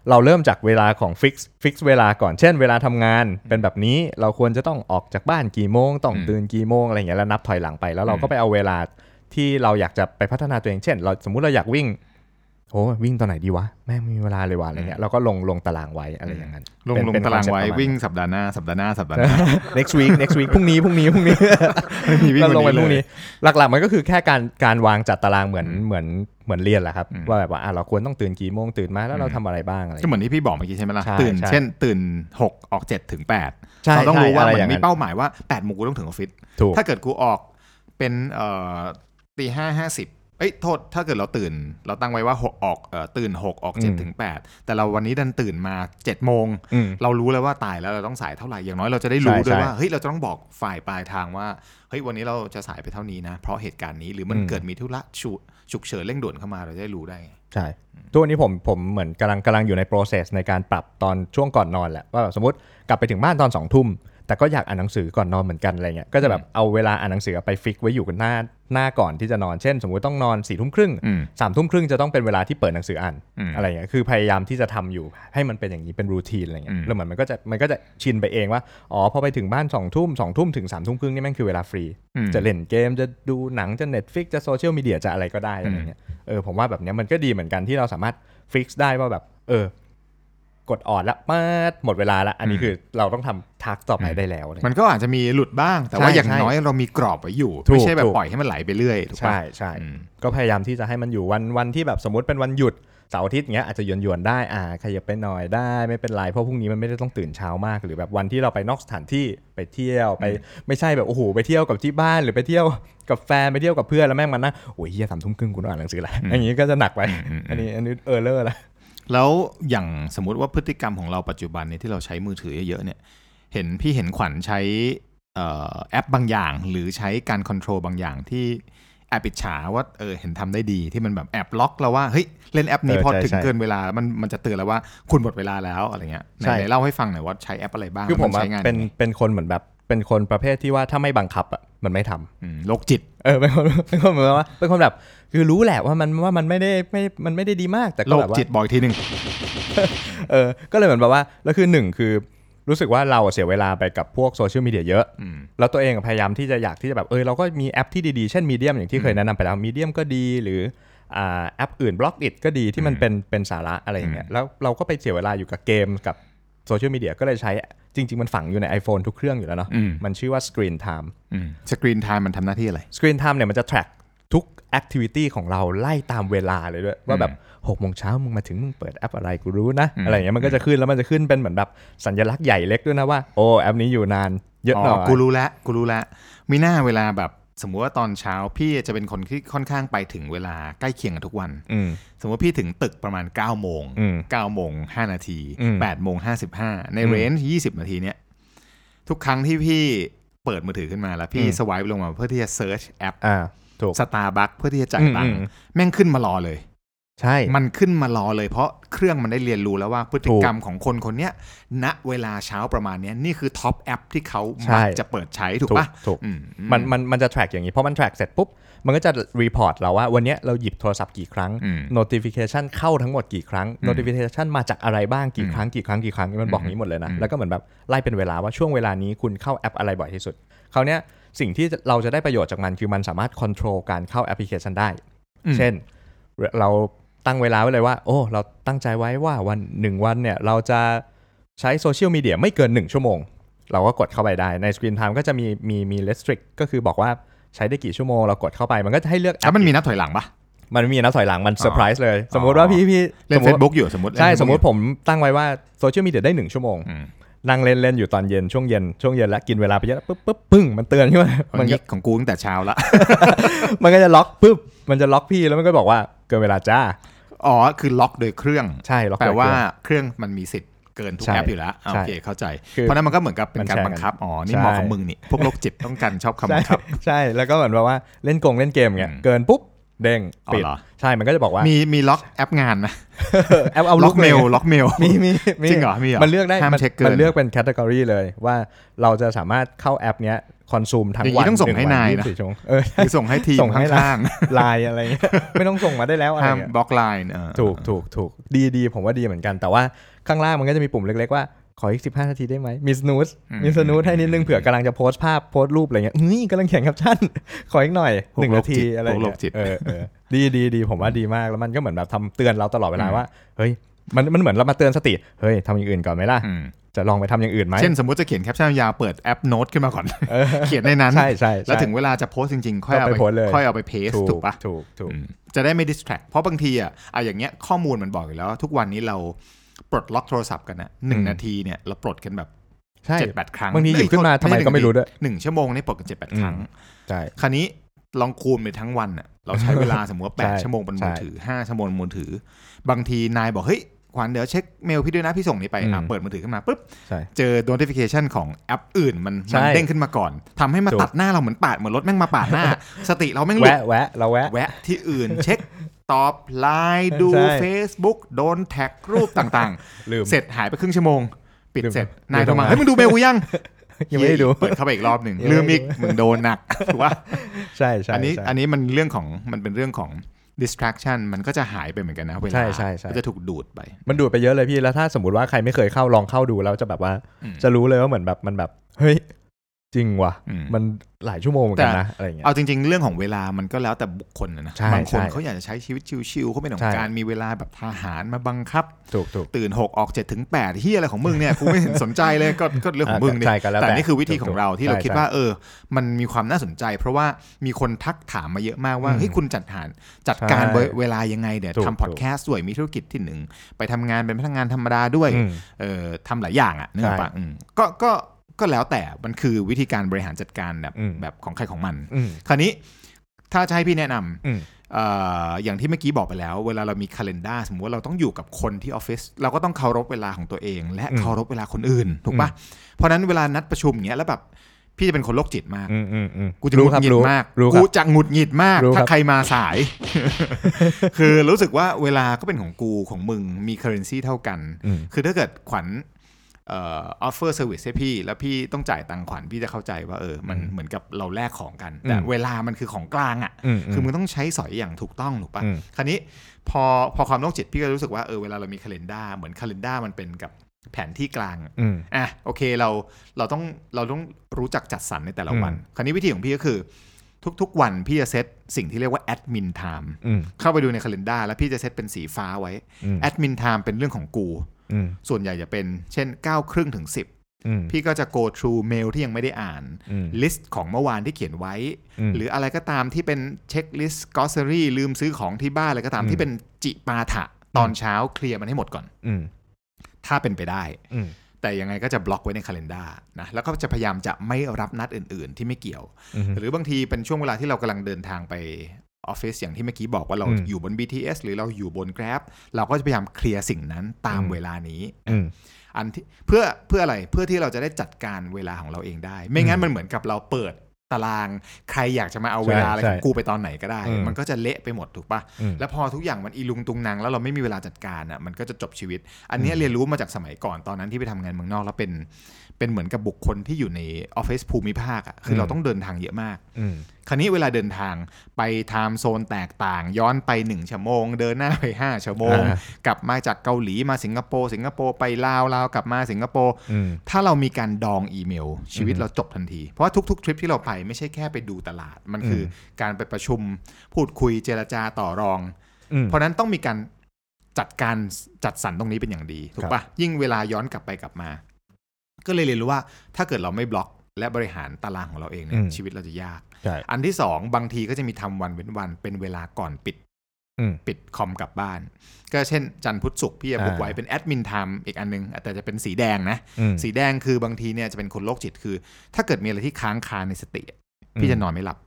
เราเริ่มจากเวลาของ fix fix เวลาก่อนเช่น เวลาทำงานเป็นแบบนี้เราควรจะต้องออกจากบ้านกี่โมงต้องอืมตื่นกี่โมงอะไรอย่างเงี้ยแล้วนับถอยหลังไปแล้วเราอืมก็ไปเอาเวลาที่เราอยากจะไปพัฒนาตัวเองเช่น เราสมมุติเราอยากวิ่ง โอ้วิ่งตอนไหนดีวะแม่งไม่มีเวลาเลยว่ะอะไรเงี้ยเราก็ลงลงตารางไว้อะไรอย่างนั้นลงเป็นลงเป็นตาราง concept ไว้ประมาณวิ่งสัปดาห์หน้าสัปดาห์หน้าสัปดาห์หน้า next week next week พรุ่งนี้พรุ่งนี้พรุ่งนี้ไม่มีวิ่งเราลงไปวันพรุ่งเลนี้ยหลักๆมันก็คือแค่การการวางจัดตารางเหมือนอืมเหมือนเหมือนเรียนแหละครับอืมว่าแบบว่าอะเราควรต้องตื่นกี่โมงตื่นมาแล้วเราอืมทำอะไรบ้างอะไรก็เหมือนที่พี่บอกเมื่อกี้ใช่ไหมล่ะใช่ตื่นใช่เช่นตื่นหกออกเจ็ดถึงแปดใช่เราต้องรู้ว่าใช่ะเหไรมือนมีย่งเป้าหมายว่าแปดโมงกูต้องถึงออฟฟิศถูกถ้าเกิดกูออกเป็นเอ่อตีห้าห้าสิบ เอ้ยโทษถ้าเกิดเราตื่น เราตั้งไว้ว่าหกออกเอ่อตื่นหกออกเจ็ดอืมถึงแปดแต่เราวันนี้ดันตื่นมาเจ็ดโมงอืมเรารู้แล้วว่าตายแล้วเราต้องสายเท่าไหร่อย่างน้อยเราจะได้รู้ใช่ด้วยใช่ว่าเฮ้ยเราจะต้องบอกฝ่ายปลายทางว่าเฮ้ยวันนี้เราจะสายไปเท่านี้นะ เพราะเหตุการณ์นี้หรือมันอืม เกิดมีธุระฉุฉุกเฉินเร่งด่วนเข้ามาเราจะได้รู้ได้ไง ใช่ทุกวันนี้ผมผมเหมือนกำลังกำลังอยู่ใน process ในการปรับตอนช่วงก่อนนอนแหละว่าแบบสมมติกลับไปถึงบ้านตอนสองทุ่ม แต่ก็อยากอ่านหนังสือก่อนนอนเหมือนกันอะไรเงี้ยก็จะแบบเอาเวลาอ่านหนังสือไปฟิกไว้อยู่กันหน้าหน้าก่อนที่จะนอนเช่น สมมุติต้องนอนสี่ทุ่มครึ่งอืมสามทุ่มครึ่งจะต้องเป็นเวลาที่เปิดหนังสืออ่านอืมอะไรเงี้ยคือพยายามที่จะทำอยู่ให้มันเป็นอย่างนี้เป็นรูทีนอะไรเงี้อืยมแล้วเหมือนมันก็จะมันก็จะชินไปเองว่าอ๋อพอไปถึงบ้านสองทุ่มสองทุ่มถึงสามทุ่มครึ่งนี่แม่งคือเวลาฟรีอืมจะเล่นเกมจะดูหนังจะ Netflix จะโซเชียลมีเดียจะอะไรก็ได้อะไรเงี้ยเออผมว่าแบบเนี้ยมันก็ดีเหมือนกันที่เราสามารถ fix ได้ว่าแบบเออ กดออดแล้วมาดหมดเวลาแล้วอันนี้อืมคือเราต้องทำ task ต่อไปได้แล้วอะไรมันก็อาจจะมีหลุดบ้าง แต่ว่าใช่อย่างใช่น้อยเรามีกรอบไว้อยู่ถูกไม่ใช่แบบถูกปล่อยให้มันไหลไปเรื่อยถูกปะใช่ใช่อืมก็พยายามที่จะให้มันอยู่วันวันที่แบบสมมติเป็นวันหยุดเสาร์อาทิตย์เงี้ยอาจจะหยวนหยวนๆได้อ่าขยับไปหน่อยได้ไม่เป็นไรเพราะพรุ่งนี้มันไม่ได้ต้องตื่นเช้ามาก หรือแบบวันที่เราไปนอกสถานที่ไปเที่ยวไปไม่ใช่แบบโอ้โหไปเที่ยวกับที่บ้านหรือไปเที่ยวกับแฟนไปเที่ยวกับเพื่อนแล้วแม่งมันนะโอ้ยเฮียสามทุ่มครึ่งกูต้องอ่านหนังสือละอย่างงี้ก็จะหนักไปอืมอันนี้อันนี้ error ละ แล้วอย่างสมมุติว่าพฤติกรรมของเราปัจจุบันเนี่ยที่เราใช้มือถือเยอะๆเนี่ย เห็นพี่เห็นขวัญใช้เอ่อแอปบางอย่าง หรือใช้การ control บางอย่างที่แอบอิจฉาว่าเออเห็นทำได้ดีที่มันแบบแอบล็อกเราว่าเฮ้ยเล่นแอปนี้เออพอใช่ถึงใช่เกินเวลามันมันจะเตือนแล้วว่าคุณหมดเวลาแล้วอะไรเงี้ยไหนใช่ไหนเล่าให้ฟังหน่อยว่าใช้แอปอะไรบ้างคือผมแล้วนอะใช้งานเป็นยังไงเป็นคนเหมือนแบบ เป็นคนประเภทที่ว่าถ้าไม่บังคับอะมันไม่ทำอืมโรคจิต เออเป็นคนเป็นคนเหมือนว่า เป็นคนแบบ คือรู้แหละว่ามันว่ามันไม่ได้ไม่มันไม่ได้ดีมากแต่โรก็คแบบว่าจิตบอกอีกทีหนึ่งเออ ก็เลยเหมือนแบบว่าแล้วคือหนึ่งคือรู้สึกว่าเราอะเสียเวลาไปกับพวกโซเชียลมีเดียเยอะอืมแล้วตัวเองอะพยายามที่จะอยากที่จะแบบเออเราก็มีแอปที่ดีๆ เช่น Medium อย่างที่เคยแนะนำไปแล้ว Medium ก็ดีหรืออ่าแอปอื่น Blockdit ก็ดีที่มันเป็นเป็นสาระอะไรอย่างเงี้ยแล้วเราก็ไปเสียเวลาอยู่กับเกมกับโซเชียลมีเดียก็เลยใช้ จริง ๆ มันฝังอยู่ใน iPhone ทุกเครื่องอยู่แล้วเนาะอืมมันชื่อว่า Screen Time อืม Screen Time มันทำหน้าที่อะไร Screen Time เนี่ยมันจะ track ทุก activity ของเราไล่ตามเวลาเลยด้วย ว่าแบบหกโมงเช้ามึงมาถึงมึงเปิดแอปอะไรกูรู้นะอืมอะไรอย่างเงี้ยมันก็จะขึ้นแล้วมันจะขึ้นเป็นเหมือนแบบสัญลักษณ์ใหญ่เล็กด้วยนะว่า โอ้แอปนี้อยู่นาน เยอะหน่อยกูรู้แล้วกูรู้แล้วมีหน้าเวลาแบบ สมมุติว่าตอนเช้าพี่จะเป็นคนที่ค่อนข้างไปถึงเวลาใกล้เคียงกันทุกวันอืมสมมติพี่ถึงตึกประมาณ9โมงอืม9โมง5นาทีอืม8โมง55ในอืม range 20นาทีเนี้ยทุกครั้งที่พี่เปิดมือถือขึ้นมาแล้วพี่อืม swipe ลงมาเพื่อที่จะ search แอปอ่าถูกสตาร์บัคเพื่อที่จะจ่ายตังค์อืมอืมแม่งขึ้นมารอเลย ใช่ มันขึ้นมารอเลยเพราะเครื่องมันได้เรียนรู้แล้วว่าพฤติกรรมของคนคนเนี้ยณเวลาเช้าประมาณเนี้ยนี่คือ top แอปที่เขาใช่มักจะเปิดใช้ถูกถูกปะถูกอืมมันมันมันจะ track อย่างนี้เพราะมัน track เสร็จปุ๊บ มันก็จะ report เราว่าวันเนี้ยเราหยิบโทรศัพท์กี่ครั้งอืม notification เข้าทั้งหมดกี่ครั้งอืม notification มาจากอะไรบ้างกี่ครั้งกี่ครั้งกี่ครั้งมันบอกอืมนี้หมดเลยนะอืมแล้วก็เหมือนแบบไล่เป็นเวลาว่าช่วงเวลานี้คุณเข้าแอปอะไรบ่อยที่สุดคราวเนี้ยสิ่งที่เราจะได้ประโยชน์จากมันคือมันสามารถ control การเข้าแอปพลิเคชันได้อืมเช่นเรา ตั้งเวลาไว้เลยว่า โอ้ เราตั้งใจไว้ว่าวันหนึ่งวันเนี่ย เราจะใช้โซเชียลมีเดียไม่เกิน 1 ชั่วโมง เราก็กดเข้าไปได้ใน Screen Time ก็จะมีมีมี restrict ก็คือบอกว่าใช้ได้กี่ชั่วโมง เรากดเข้าไปมันก็จะให้เลือกแอปแล้วมันมีนับถอยหลังปะมันมีนับถอยหลังมันอ๋อเซอร์ไพรส์เลย สมมติว่าพี่พี่เล่นสมมเฟติซบุ๊กอยู่สมมติใช่เล่นสมมติ Facebook ผมตั้งไว้ว่าโซเชียลมีเดียได้หนึ่งชั่วโมงอืมนั่งเล่นเล่นอยู่ตอนเย็นช่วงเย็นช่วงเย็นแล้วกินเวลาไปเยอะปุ๊บปุ๊บปึ้งมันเตือนขึ้นมามัมันนยิก็กของกูตั้งแต่เช้าละมันก็จะล็อกปุ๊บมันจะล็อกพี่แล้วมันก็บอกว่าเกินเวลาจ้า อ๋อ คือล็อกโดยเครื่อง ใช่ล็อกแปลโดยว่าเครื่องเครื่องมันมีสิทธิ์เกินทุกใช่แอปอยู่แล้วอ่าใช่โอเคเข้าใจคือเพราะนั้นมันก็เหมือนกับเป็นมันการแชร์บังคับ อ๋อ นี่ใช่เหมาะกับมึงนี่ พวกโรคจิตต้องการชอบคำใช่บังคับ ใช่ แล้วก็เหมือนแบบว่าเล่นกงเล่นเกมเงี้ยอืมเกินปุ๊บ เด้งอ๋อปิดเหรอใช่มันก็จะบอกว่ามีมีล็อกแอปงานนะแอปเอาล็ลุอกกเมลยล็อกเมลมีมีมีจริงเหรอมีเหรอมันเลือกได้ห้ามมันเช็คเกินมันเลือกเป็นแคตตากรีเลยว่าเราจะสามารถเข้าแอปเนี้ยคอนซูมทั้งอย่างวันี้นต้องส่งให้วันายนะ24ชั่วโมงเออหรือส่งให้ทีมส่งให้ข้างไลน์อะไรเงี้ยไม่ต้องส่งมาได้แล้วๆอะไรห้ามเงี้ยบล็อกไลน์เออถูกถูกถูกดีดีผมว่าดีเหมือนกัน แต่ว่าข้างล่างมันก็จะมีปุ่มเล็กๆว่า ขออีก15นาทีได้ไหมมีส o ู e มีส o ู e ให้นิดนึงเผื่อกำลังจะโพสต์ภาพโพสต์รูปอะไรเงี้ยนี่กำลังเขียนแคปชั่นขออีกหน่อยพวกหนึ่งโรนาคจิทีตอะไรพวกโรเงี้คยจิตเออเออดีดีดีผมว่าดีมากแล้วมันก็เหมือนแบบทำเตือนเราตลอดเวลาอืมว่าเฮ้ยมันมันเหมือนเรามาเตือนสติ เฮ้ยทำอย่างอื่นก่อนไหมล่ะอืมจะลองไปทำอย่างอื่นไหม เช่นสมมติจะเขียนแคปชั่นยาวเปิดแอปโน้ตขึ้นมาก่อนเออเขียนในนั้นใช่ใช่ใช่แล้วถึงเวลาจะโพสต์จริง ๆ ค่อยเอาก็ไปไปโพสต์เลยค่อยเอาไป paste ถูกปะถูกถูกอืมจะได้ไม่ distract เพราะบางทีอะอะอย่างเงี้ยข้อมูลมันบอกอยู่แล้วว่าทุกวันนี้เรา ปลดล็อกโทรศัพท์กันนะหนึ่งอืมนาทีเนี่ยเราปลดกันแบบใช่เจ็ดแปดครั้งบางทีหยิบเอ้ขึ้นมาทำไมใช่ก็ไม่รู้ด้วยหนึ่งชั่วโมงนี่ปลดกันเจ็ดแปดครั้งใช่คราวนี้ลองคูณไปทั้งวันอะเราใช้เวลาสมมติว่าแปดใช่ชั่วโมงบนใช่มือถือห้าชั่วโมงบนมือถือ บางทีนายบอกเฮ้ยขวัญเดี๋ยวเช็คเมลพี่ด้วยนะพี่ส่งนี้ไปอะอืมเปิดมือถือขึ้นมาปุ๊บใช่เจอ notification ของแอปอื่นมันใช่มันเด้งขึ้นมาก่อนทำให้มาถูกตัดหน้าเราเหมือนปาดเหมือนรถแม่งมาปาดหน้า สติเราแม่งหลุดแวะแวะเราแวะแวะที่อื่นเช็ค ตอบไลน์ดูใช่ Facebook โดนแท็กรูปต่างลืมๆเสร็จหายไปครึ่งชั่วโมง ปิดลืมเสร็จลืมนายโทรมาทำงานเฮ้ยมึงดูเมลกูยังยังไม่ได้ดูเปิดเข้าไปอีกรอบหนึ่งยังไม่ลืได้มอีกดูมึงโดนหนักถูกปะใช่ใช่อันนี้ใช่อันนี้มันเรื่องของมันเป็นเรื่องของ distraction มันก็จะหายไปเหมือนกันนะเวลาใช่ใช่ใช่ก็จะถูกดูดไป มันดูดไปเยอะเลยพี่แล้วถ้าสมมติว่าใครไม่เคยเข้าลองเข้าดูแล้วจะแบบว่าอืมจะรู้เลยว่าเหมือนแบบมันแบบเฮ้ย จริงว่ะอืมมันหลายชั่วโมงเหมือนกันแต่นะอะไรอย่างเงี้ยเอาจริง ๆ เรื่องของเวลามันก็แล้วแต่บุคคลนะนะใช่บางคนใช่เขาอยากจะใช้ชีวิตชิวๆเขาไม่ต้อใช่งการมีเวลาแบบทหารมาบังคับถูกถูกตื่นหกออกเจ็ดถึงแปดที่อะไรของมึงเนี่ยกูไม่เห็นสนใจเลยก็ก็เรื่องของมึงดิใช่ก็แล้วแต่แต่นี่คือวิธีของเราที่เราใช่คิดว่าเออ มันมีความน่าสนใจ เพราะว่ามีคนทักถามมาเยอะมากว่าอืมเฮ้ยคุณจัดหารจัดการใช่เวลายังไงเดี๋ยวถูกทำพอดแคสต์ด้วยมีธุรกิจที่หนึ่งไปทำงานเป็นพนักงานธรรมดาด้วยอืมเออทำหลายอย่างอะนึกออกปะอืมก็ก็ ก็แล้วแต่มันคือวิธีการบริหารจัดการแบบอืมแบบของใครของมันอืมคราวนี้ถ้าจะให้พี่แนะนำอืมเอ่ออย่างที่เมื่อกี้บอกไปแล้ว เวลาเรามีคาล endar สมมติว่าเราต้องอยู่กับคนที่ออฟฟิศเราก็ต้องเคารพเวลาของตัวเอง และอืมเคารพเวลาคนอื่นถูกปะเพราะฉะนั้นเวลานัดประชุมอย่างเงี้ยแล้วแบบพี่จะเป็นคนโรคจิตมากอืมอืมอืมกูจะหงุดหงิดมากรู้คกูรับจะหงุดหงิดมากรู้ครับถ้าใครมาสาย คือรู้สึกว่าเวลาก็เป็นของกูของมึงมี currency เท่ากันอืมคือถ้าเกิดขวัญ เอ่อ offer service ให้พี่ แล้วพี่ต้องจ่ายตังค์ขวัญพี่จะเข้าใจว่าเออมันอืมเหมือนกับเราแลกของกัน แต่อืมเวลามันคือของกลางอะอืมคือมึงต้องใช้สอยอย่างถูกต้องถูกปะอืมคราวนี้พอพอความโรคจิตพี่ก็รู้สึกว่าเออเวลาเรามีคาล endar เหมือนคาล endar มันเป็นกับแผนที่กลางอะอืมอะโอเคเราเราต้องเราต้องรู้จักจัดสรรในแต่ละวันอืมคราวนี้วิธีของพี่ก็คือ ทุกๆวันพี่จะเซตสิ่งที่เรียกว่า admin time อืมเข้าไปดูในคาล endar แล้วพี่จะเซตเป็นสีฟ้าไว้อืม admin time เป็นเรื่องของกูอืม ส่วนใหญ่จะเป็นเช่น9ครึ่งถึง 10อืมพี่ก็จะ go through mail ที่ยังไม่ได้อ่านอืม list ของเมื่อวานที่เขียนไว้มหรืออะไรก็ตามที่เป็น checklist grocery ลืมซื้อของที่บ้านอะไรก็ตามอืมที่เป็นจิปาถะตอนเช้าเคลียร์มันให้หมดก่อนอืมถ้าเป็นไปได้อืมแต่ยังไงก็จะบล็อกไว้ในคาล endar นะแล้วก็จะพยายามจะไม่รับนัดอื่น ๆ ที่ไม่เกี่ยวอืมหรือบางทีเป็นช่วงเวลาที่เรากำลังเดินทางไป ออฟฟิศอย่างที่เมื่อกี้บอกว่าเราอืมอยู่บน BTS หรือเราอยู่บน Grab เราก็จะพยายามเคลียร์สิ่งนั้นตามอืมเวลานี้อืมอันที่เพื่อเพื่ออะไรเพื่อที่เราจะได้จัดการเวลาของเราเองได้ ไม่งั้นอืมมันเหมือนกับเราเปิดตารางใครอยากจะมาเอาใช่เวลาอะไรของใช่กูไปตอนไหนก็ได้อืมมันก็จะเละไปหมดถูกปะอืมแล้วพอทุกอย่างมันอีลุงตุงนางแล้วเราไม่มีเวลาจัดการอะมันก็จะจบชีวิต อันเนี้ยเรียนรู้มาจากสมัยก่อนตอนนั้นที่ไปทำงานเมืองนอกแล้วเป็น เป็นเหมือนกับบุคคลที่อยู่ในออฟฟิศภูมิภาคอะคือเราต้องเดินทางเยอะมากอืมคราวนี้เวลาเดินทางไป time zone แตกต่าง ย้อนไป1ชั่วโมง เดินหน้าไป5ชั่วโมงอ่ากลับมาจากเกาหลีมาสิงคโปร์สิงคโปร์ไปลาวลาวกลับมาสิงคโปร์อืมถ้าเรามีการดองอีเมล ชีวิตอืมเราจบทันที เพราะว่าทุกๆ ทริปที่เราไปไม่ใช่แค่ไปดูตลาด มันคืออการไปประชุมพูดคุยเจรจาต่อรองอืมเพราะฉะนั้นต้องมีการจัดการจัดสรรตรงนี้เป็นอย่างดีถูกปะยิ่งเวลาย้อนกลับไปกลับมา ก็เลยเรียนรู้ว่าถ้าเกิดเราไม่บล็อกและบริหารตารางของเราเองเนี่ยอืมชีวิตเราจะยากใช่อันที่สองบางทีก็จะมีทำวันเว้นวันเป็นเวลาก่อนปิดอืมปิดคอมกลับบ้าน ก็เช่นจันทร์พุธศุกร์พี่จะบุกอ่าไว้เป็น admin time อีกอันนึง แต่จะเป็นสีแดงนะอืมสีแดงคือบางทีเนี่ยจะเป็นคนโรคจิตคือ ถ้าเกิดมีอะไรที่ค้างคาในสติ พี่จะนอนไม่หลับอืม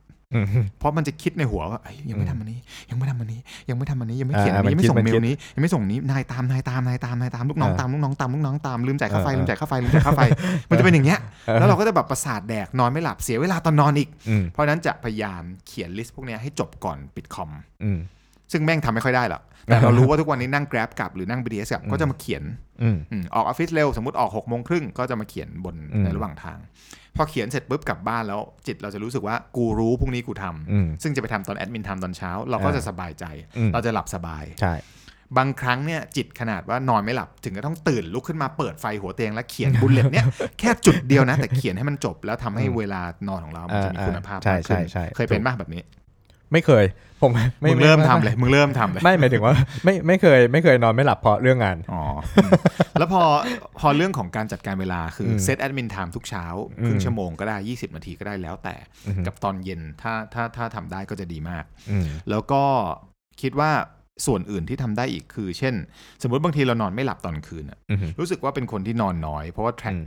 เพราะมันจะคิดในหัวว่าเอ้ยยังไม่ทำอันนี้ ยังไม่ทำอันนี้ ยังไม่ทำอันนี้ยังไม่เขียนอันอ่านี้ยังไม่ส่งมันเมคิลดนี้ยังไม่ส่งนี้นายตามนายตามนายตามนายตามลูกน้องอ่าตามลูกน้องตามลูกน้องตามลืมจ่ายค่าไฟอ่าลืมจ่ายค่าไฟลืมจ่ายค่าไฟ มันจะเป็นอย่างเงี้ยเออแล้วเราก็จะแบบประสาทแดกนอนไม่หลับเสียเวลาตอนนอนอีกอืมเพราะฉะนั้นจะพยายามเขียนลิสต์พวกเนี้ยให้จบก่อนปิดคอมอืม ซึ่งแม่งทำไม่ค่อยได้หรอกแต่เรารู้ว่าทุกวันนี้นั่ง Grab กลับหรือนั่ง BTS กลับก็จะมาเขียนอืมอืมออกออฟฟิศเร็วสมมติออก6กโมงครึ่งก็จะมาเขียนบนอืมในระหว่างทาง พอเขียนเสร็จปุ๊บกลับบ้านแล้ว จิตเราจะรู้สึกว่ากูรู้พรุ่งนี้กูทำอืมซึ่งจะไปทำตอนแอดมินทำตอนเช้า เราก็อ่าจะสบายใจอืมเราจะหลับสบายใช่บางครั้งเนี่ยจิตขนาดว่านอนไม่หลับถึงก็ต้องตื่นลุกขึ้นมาเปิดไฟหัวเตียงแล้วเขียนบุลเลตเนี่ยแค่จุดเดียวนะ แต่เขียนให้มันจบแล้วทำให้อืมเวลานอนของเรามันจะมีอ่าคุณภาพใช่มากขึ้นใช่ใช่เคยเป็นบ้างแบบนี้ ไม่เคย ผมไม่มึงไเริ่มไทำเลยมึงเริ่มทำเลยไม่หมายถึงว่า ไม่ไม่เคย ไม่เคยนอนไม่หลับเพราะเรื่องงานอ๋ออืมแล้วพอพอเรื่องของการจัดการเวลาคืออมเซตแอดมินไทม์ทุกเช้าอืมครึ่งชั่วโมงก็ได้ 20 นาทีก็ได้แล้วแต่อืมกับตอนเย็นถ้าถ้าถ้าทำได้ก็จะดีมากอืมแล้วก็คิดว่าส่วนอื่นที่ทำได้อีกคือ เช่น สมมติบางทีเรานอนไม่หลับตอนคืนอะอืมรู้สึกว่าเป็นคนที่นอนน้อย เพราะว่าแทร็กอืม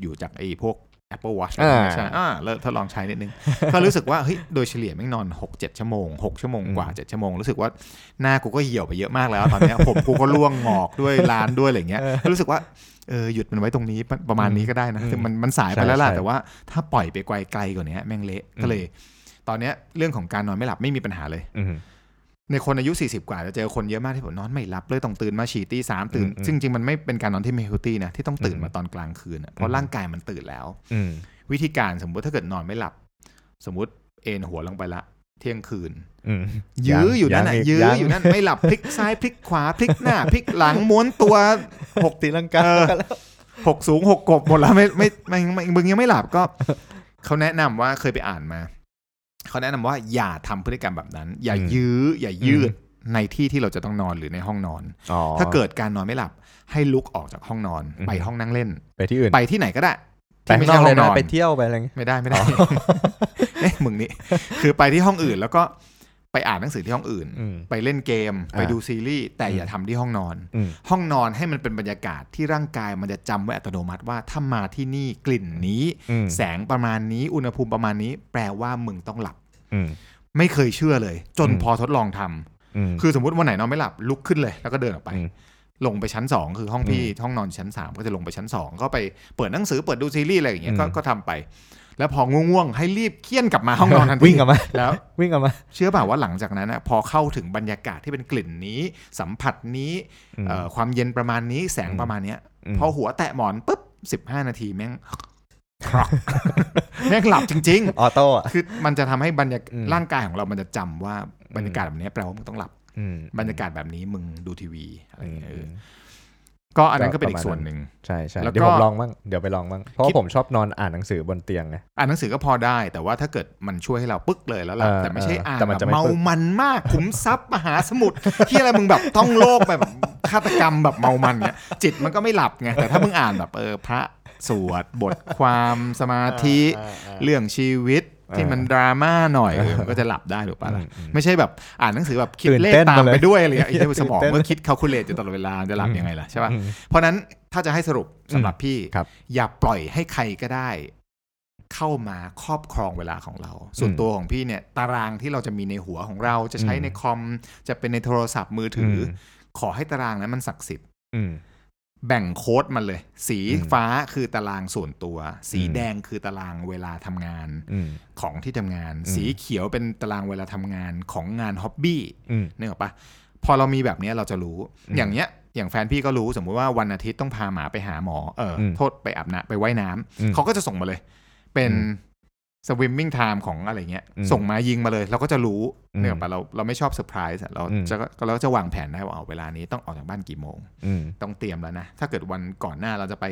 อยู่จากไอ้พวก Apple Watch อ่าใช่อ่าแล้วถ้าลองใช้นิดนึง ก็รู้สึกว่าเฮ้ยโดยเฉลี่ยไม่งนอน 6 7 ชั่วโมง 6 ชั่วโมงกว่า 7 ชั่วโมง รู้สึกว่าหน้ากูก็เหี่ยวไปเยอะมากแล้ว ตอนเนี้ยผมกูก็ร่วงงอกด้วยล้านด้วยอะไรเงี้ยรู้สึกว่าเออหยุดมันไว้ตรงนี้ประมาณนี้ก็ได้นะอืมคือมันมันสายไปแล้วล่ะใช่ใช่แต่ว่าถ้าปล่อยไปไกลไกลกว่านี้แม่งเละก็เลย ตอนเนี้ยเรื่องของการนอนไม่หลับไม่มีปัญหาเลยอืม ในคนอายุ 40 กว่าจะเจอคนเยอะมากที่ผมนอนไม่หลับเลยต้องตื่นมาฉี่ตีสามตื่นอืมซึ่งจริงๆมันไม่เป็นการนอนที่ไม่เฮลตี้นะที่ต้องตื่นอืมมาตอนกลางคืนอะเพอืราะมร่างกายมันตื่นแล้วอืมวิธีการสมมุติถ้าเกิดนอนไม่หลับ สมมุติเอนหัวลงไปละ เที่ยงคืนอืมยื้ออยู่นั่นงอะกยื้ออยู่นั่นไม่หลับพลิกซ้ายพลิกขวาพลิกหน้าพลิกหลังม้วนตัวหกตีลังกาเออหกสูงหกกบหมดแล้วไม่ไม่ไม่ไม่มึงยังไม่หลับก็เขาแนะนำว่าเคยไปอ่านมา เขาแนะนำว่าอย่าทำพฤติกรรมแบบนั้น อย่าอืมยื้อ อย่ายืดอืในที่ที่เราจะต้องนอนหรือในห้องนอนอ๋อถ้าเกิดการนอนไม่หลับ ให้ลุกออกจากห้องนอนอืมไปห้องนั่งเล่น ไปที่อื่น ไปที่ไหนก็ได้ไปที่ข้างไม่นอกเลยนะใช่ห้องนอนไปเที่ยวไปอะไรเงี้ยไม่ได้ไม่ได้เอ๊ะมึงนี่คือไปที่ห้องอื่นแล้วก็ ไปอ่านหนังสือที่ห้องอื่นอืมไปเล่นเกมอ่าไปดูซีรีส์แต่อืมอย่าทำที่ห้องนอนอืมห้องนอนให้มันเป็นบรรยากาศที่ร่างกายมันจะจำไว้อัตโนมัติว่าถ้ามาที่นี่กลิ่นนี้อืมแสงประมาณนี้อุณหภูมิประมาณนี้ แปลว่ามึงต้องหลับอืมไม่เคยเชื่อเลย จนอืมพอทดลองทำอืมคือสมมติวันไหนนอนไม่หลับลุกขึ้นเลย แล้วก็เดินออกไปอืมลงไปชั้นสองคือห้องพี่ห้องนอนชั้นสามก็จะลงไปชั้นสองก็ไปเปิดหนังสือเปิดดูซีรีส์อะไรอย่างเงี้ยก็อืมก็ทำไป แล้วพอง่วงๆให้รีบเคี่ยนกลับมาห้องนอนทันทีวิ่งกลับมาแล้ววิ่งกลับมา เชื่อเปล่าว่าหลังจากนั้นนะพอเข้าถึงบรรยากาศที่เป็นกลิ่นนี้ สัมผัสนี้อืมเอ่อความเย็นประมาณนี้แสงอืมประมาณเนี้ยมพอหัวแตะหมอนปุ๊บสิบห้านาทีแม่งแม่งหลับจริงออโต้อะๆคือมันจะทำให้บรรยากอืมร่างกายของเรามันจะจำว่าบรรยากาศแบบนี้แปลว่ามึงต้องหลับอืมบรรยากาศแบบนี้มึงดูทีวีอะไรอือย่างมเงี้ยเออ ก็อันนั้นก็เป็นอีประกมาณส่วนหนึ่งใช่ใช่แล้วก็เดี๋ยวผมลองบ้างเดี๋ยวไปลองบ้างเพราะคิว่าดผมชอบนอนอ่านหนังสือบนเตียงไงอ่านหนังสือก็พอได้ แต่ว่าถ้าเกิดมันช่วยให้เราปึ๊กเลยแล้วหลับเออแต่ไม่ใช่เอออ่านแต่มันแบจะบไม่เมาปึ๊กมันมากขุมทรัพย์มหาสมุทรที่อะไรมึงแบบท่องโลกแบบฆาตกรรมแบบเมามันเนี้ยจิตมันก็ไม่หลับไงแต่ถ้ามึงอ่านแบบเออพระสวดบทความสมาธิเรื่องชีวิต ที่มันดราม่าหน่อยเออมันก็จะหลับได้ถูกปะล่ะอืมอืมไม่ใช่แบบอ่านหนังสือแบบคิดตื่นเลขเต้นตามมาเลยไปด้วยอะไรอย่างเงี้ยไอ้ตื่นสมองเต้นเมื่อคิด calculate อยู่ตลอดเวลาจะหลับยังไงล่ะใช่ป่ะอืมเพราะฉะนั้นถ้าจะให้สรุปสำหรับพี่ครับอย่าปล่อยให้ใครก็ได้ เข้ามาครอบครองเวลาของเรา ส่วนอืมตัวของพี่เนี่ย ตารางที่เราจะมีในหัวของเราจะใช้อืมในคอม จะเป็นในโทรศัพท์มือถืออมขอให้ตารางนั้นมันศักดิ์สิทธิ์อืม แบ่งโค้ดมันเลย สีอืมฟ้าคือตารางส่วนตัว สีอืมแดงคือตารางเวลาทำงานอืมของที่ทำงานอืมสีเขียวเป็นตารางเวลาทำงานของงาน hobby อืมนึกออกปะพอเรามีแบบเนี้ยเราจะรู้อืมอย่างเนี้ย อย่างแฟนพี่ก็รู้สมมุติว่าวันอาทิตย์ต้องพาหมาไปหาหมอ เอออมโทษไปอาบน้ำไปว่ายน้ำอืมเขาก็จะส่งมาเลย เป็นอืม swimming time ของอะไรเงี้ยอืมส่งมายิงมาเลย เราก็จะรู้อืมเนี่ยปะเราเราไม่ชอบเซอร์ไพรส์อะเราอืมจะเราจะวางแผนได้ว่าเอาเวลานี้ต้องออกจากบ้านกี่โมงอืมต้องเตรียมแล้วนะ ถ้าเกิดวันก่อนหน้าเราจะไป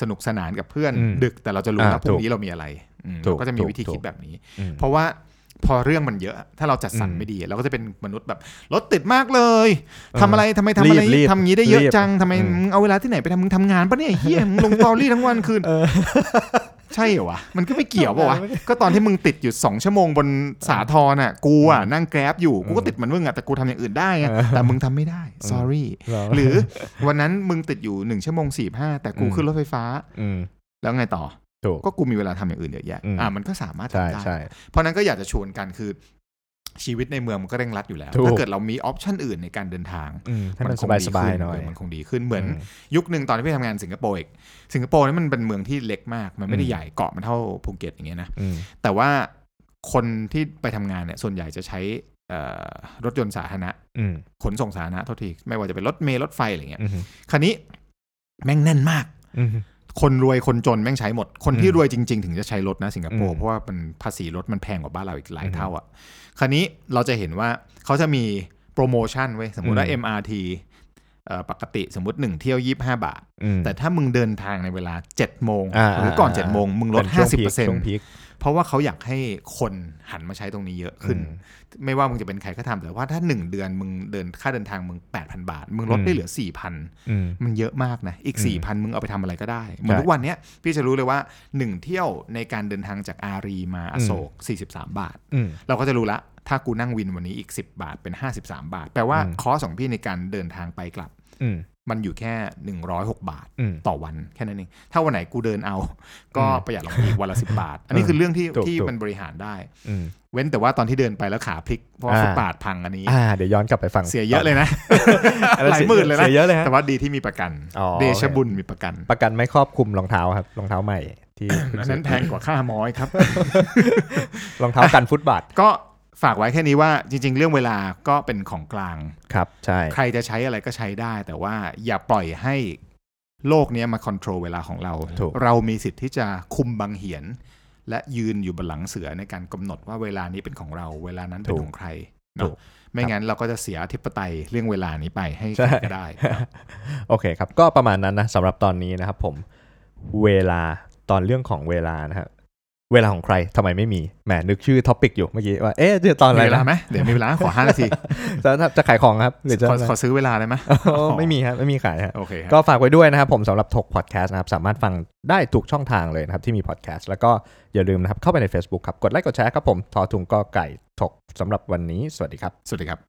สนุกสนานกับเพื่อนอืมดึกแต่เราจะรู้อ่าแล้วพรุ่ถูงกนี้เรามีอะไรอืมถูกเราก็จะมีถูกวิธีถูกคิดแบบนี้อืมเพราะว่าพอเรื่องมันเยอะ ถ้าเราจัดสรรอืมไม่ดี เราก็จะเป็นมนุษย์แบบรถติดมากเลยเออทำอะไรทำไมทำอะไรรีบรีบทำงี้ได้เยอะรีบจังทำไมอืมมึงเอาเวลาที่ไหนไปทำมึงทำงานปะเนี่ยไอ้เฮียมึงลงตอรี่ทั้งวันคืน ใช่เหรอวะ มันก็ไม่เกี่ยวปะวะ ก็ตอนที่มึงติดอยู่สองชั่วโมงบนสาทรน่ะ กูอะนั่งแกร็บอยู่ กูก็ติดเหมือนมึงอะ แต่กูทำอย่างอื่นได้ไงเออแต่มึงทำไม่ได้ sorry เหรอหรือวันนั้นมึงติดอยู่หนึ่งชั่วโมงสี่ห้าแต่กูอืมขึ้นรถไฟฟ้าอืมแล้วไงต่อถูกก็กูมีเวลาทำอย่างอื่นเยอะแยะอืมอ่ามันก็สามารถใช่ทำได้ใช่เพราะนั้นก็อยากจะชวนกันคือ ชีวิตในเมืองมันก็เร่งรัดอยู่แล้วถูกถ้าเกิดเรามีออปชันอื่นในการเดินทางอืมให้มันคสงบายดีสบายขึ้หน่อยมันคงดีขึ้นเหมือนมยุคหนึ่งตอนที่พี่ทำงานสิงคโปร์อีกสิงคโปร์นี่มันเป็นเมืองที่เล็กมาก มันไม่ได้อืมใหญ่เกาะมันเท่าภูเก็ตอย่างเงี้ยนะอืมแต่ว่าคนที่ไปทำงานเนี่ยส่วนใหญ่จะใช้เอ่อรถยนต์สาธารณะอืมขนส่งสาธารณะโทษทีไม่ว่าจะเป็นรถเมล์รถไฟอะไรเงี้ยอืมคันนี้แม่งแน่นมากอืม คนรวยคนจนแม่งใช้หมด คนที่อืมรวยจริง ๆ ถึงจะใช้รถนะสิงคโปร์อืมเพราะว่ามันภาษีรถมันแพงกว่าบ้านเราอีกหลายอืมเท่าอะคราวนี้เราจะเห็นว่าเขาจะมีโปรโมชั่นเว้ยสมมุติว่าอืม MRT เอ่อปกติสมมติ1เที่ยว25บาทอืมแต่ถ้ามึงเดินทางในเวลา7โมงอ่าหรือก่อนอ่า7โมงมึงลดเป็นช่วงพีค50%ช่วงพีค เพราะว่าเขาอยากให้คนหันมาใช้ตรงนี้เยอะขึ้นอืมไม่ว่ามึงจะเป็นใครก็ทำแต่ว่าถ้า 1 เดือนมึงเดินค่าเดินทางมึง 8,000 บาท มึงลดอืมได้เหลือ 4,000อืมมันเยอะมากนะ อีกอืม4,000 มึงเอาไปทำอะไรก็ได้ เหมือนใช่ทุกวันเนี้ยพี่จะรู้เลยว่า 1 เที่ยวในการเดินทางจากอารีมาอโศก 43 บาทอืมเราก็จะรู้ละถ้ากูนั่งวินวันนี้อีก 10 บาทเป็น 53 บาท แปลว่าอืมคอสของพี่ในการเดินทางไปกลับอื มมันอยู่แค่ 106 บาทอืมต่อวันแค่นั้นเอง ถ้าวันไหนกูเดินเอา ก็อืมประหยัดลงไปอีกวันละ10บาท อันนี้คือเรื่องที่ถูกที่ถูกมันบริหารได้อืมเว้นแต่ว่าตอนที่เดินไปแล้วขาพลิก เพราะว่าอ่าฟุตบาทพังอันนี้อ่าเดี๋ยวย้อนกลับไปฟัง เสียเยอะเลยนะอันนั้นหลายหมื่นเลยนะเสียเยอะเลยฮะแต่ว่าดีที่มีประกันอ๋อเดชบุญมีประกัน ประกันไม่ครอบคลุมรองเท้าครับ รองเท้าใหม่ที่อันนั้นแพงกว่าค่าหมอยครับ รองเท้ากันฟุตบาท ก็ ฝากไว้แค่นี้ว่าจริง ๆ เรื่องเวลาก็เป็นของกลางครับใช่ใครจะใช้อะไรก็ใช้ได้ แต่ว่าอย่าปล่อยให้โลกเนี้ยมาค o n t r o l เวลาของเราถูกเรามีสิทธิ์ที่จะคุมบังเหียน และยืนอยู่บนหลังเสือในการกำหนดว่าเวลานี้เป็นของเรา เวลานั้นเป็นของใครถูเนาะกไม่งั้นเราก็จะเสียอธิปไตยเรื่องเวลานี้ไปให้ใช่ใครก็ได้ โอเคครับ ก็ประมาณนั้นนะสำหรับตอนนี้นะครับผมเวลาตอนเรื่องของเวลานะครับ เวลาของใครทำไมไม่มีแหมนึกชื่อท็อปิกอยู่เมื่อกี้ว่าเอ๊ะจะตอนอะไรมีเวลานะไหมเดี๋ยวมีเวลาขอห้านาทีจะจะขายของครับหรือจะขอขอซื้อเวลาได้ไหมโอ้ไม่มีครับไม่มีขายฮะโอเคครับก็ฝากไว้ด้วยนะครับผมสำหรับถกพอดแคสต์นะครับสามารถฟังได้ทุกช่องทางเลยนะครับที่มีพอดแคสต์แล้วก็อย่าลืมนะครับเข้าไปใน Facebook ครับกดไลค์กดแชร์ครับผมทอทุงก็ไก่ถกสำหรับวันนี้ สวัสดีครับ สวัสดีครับ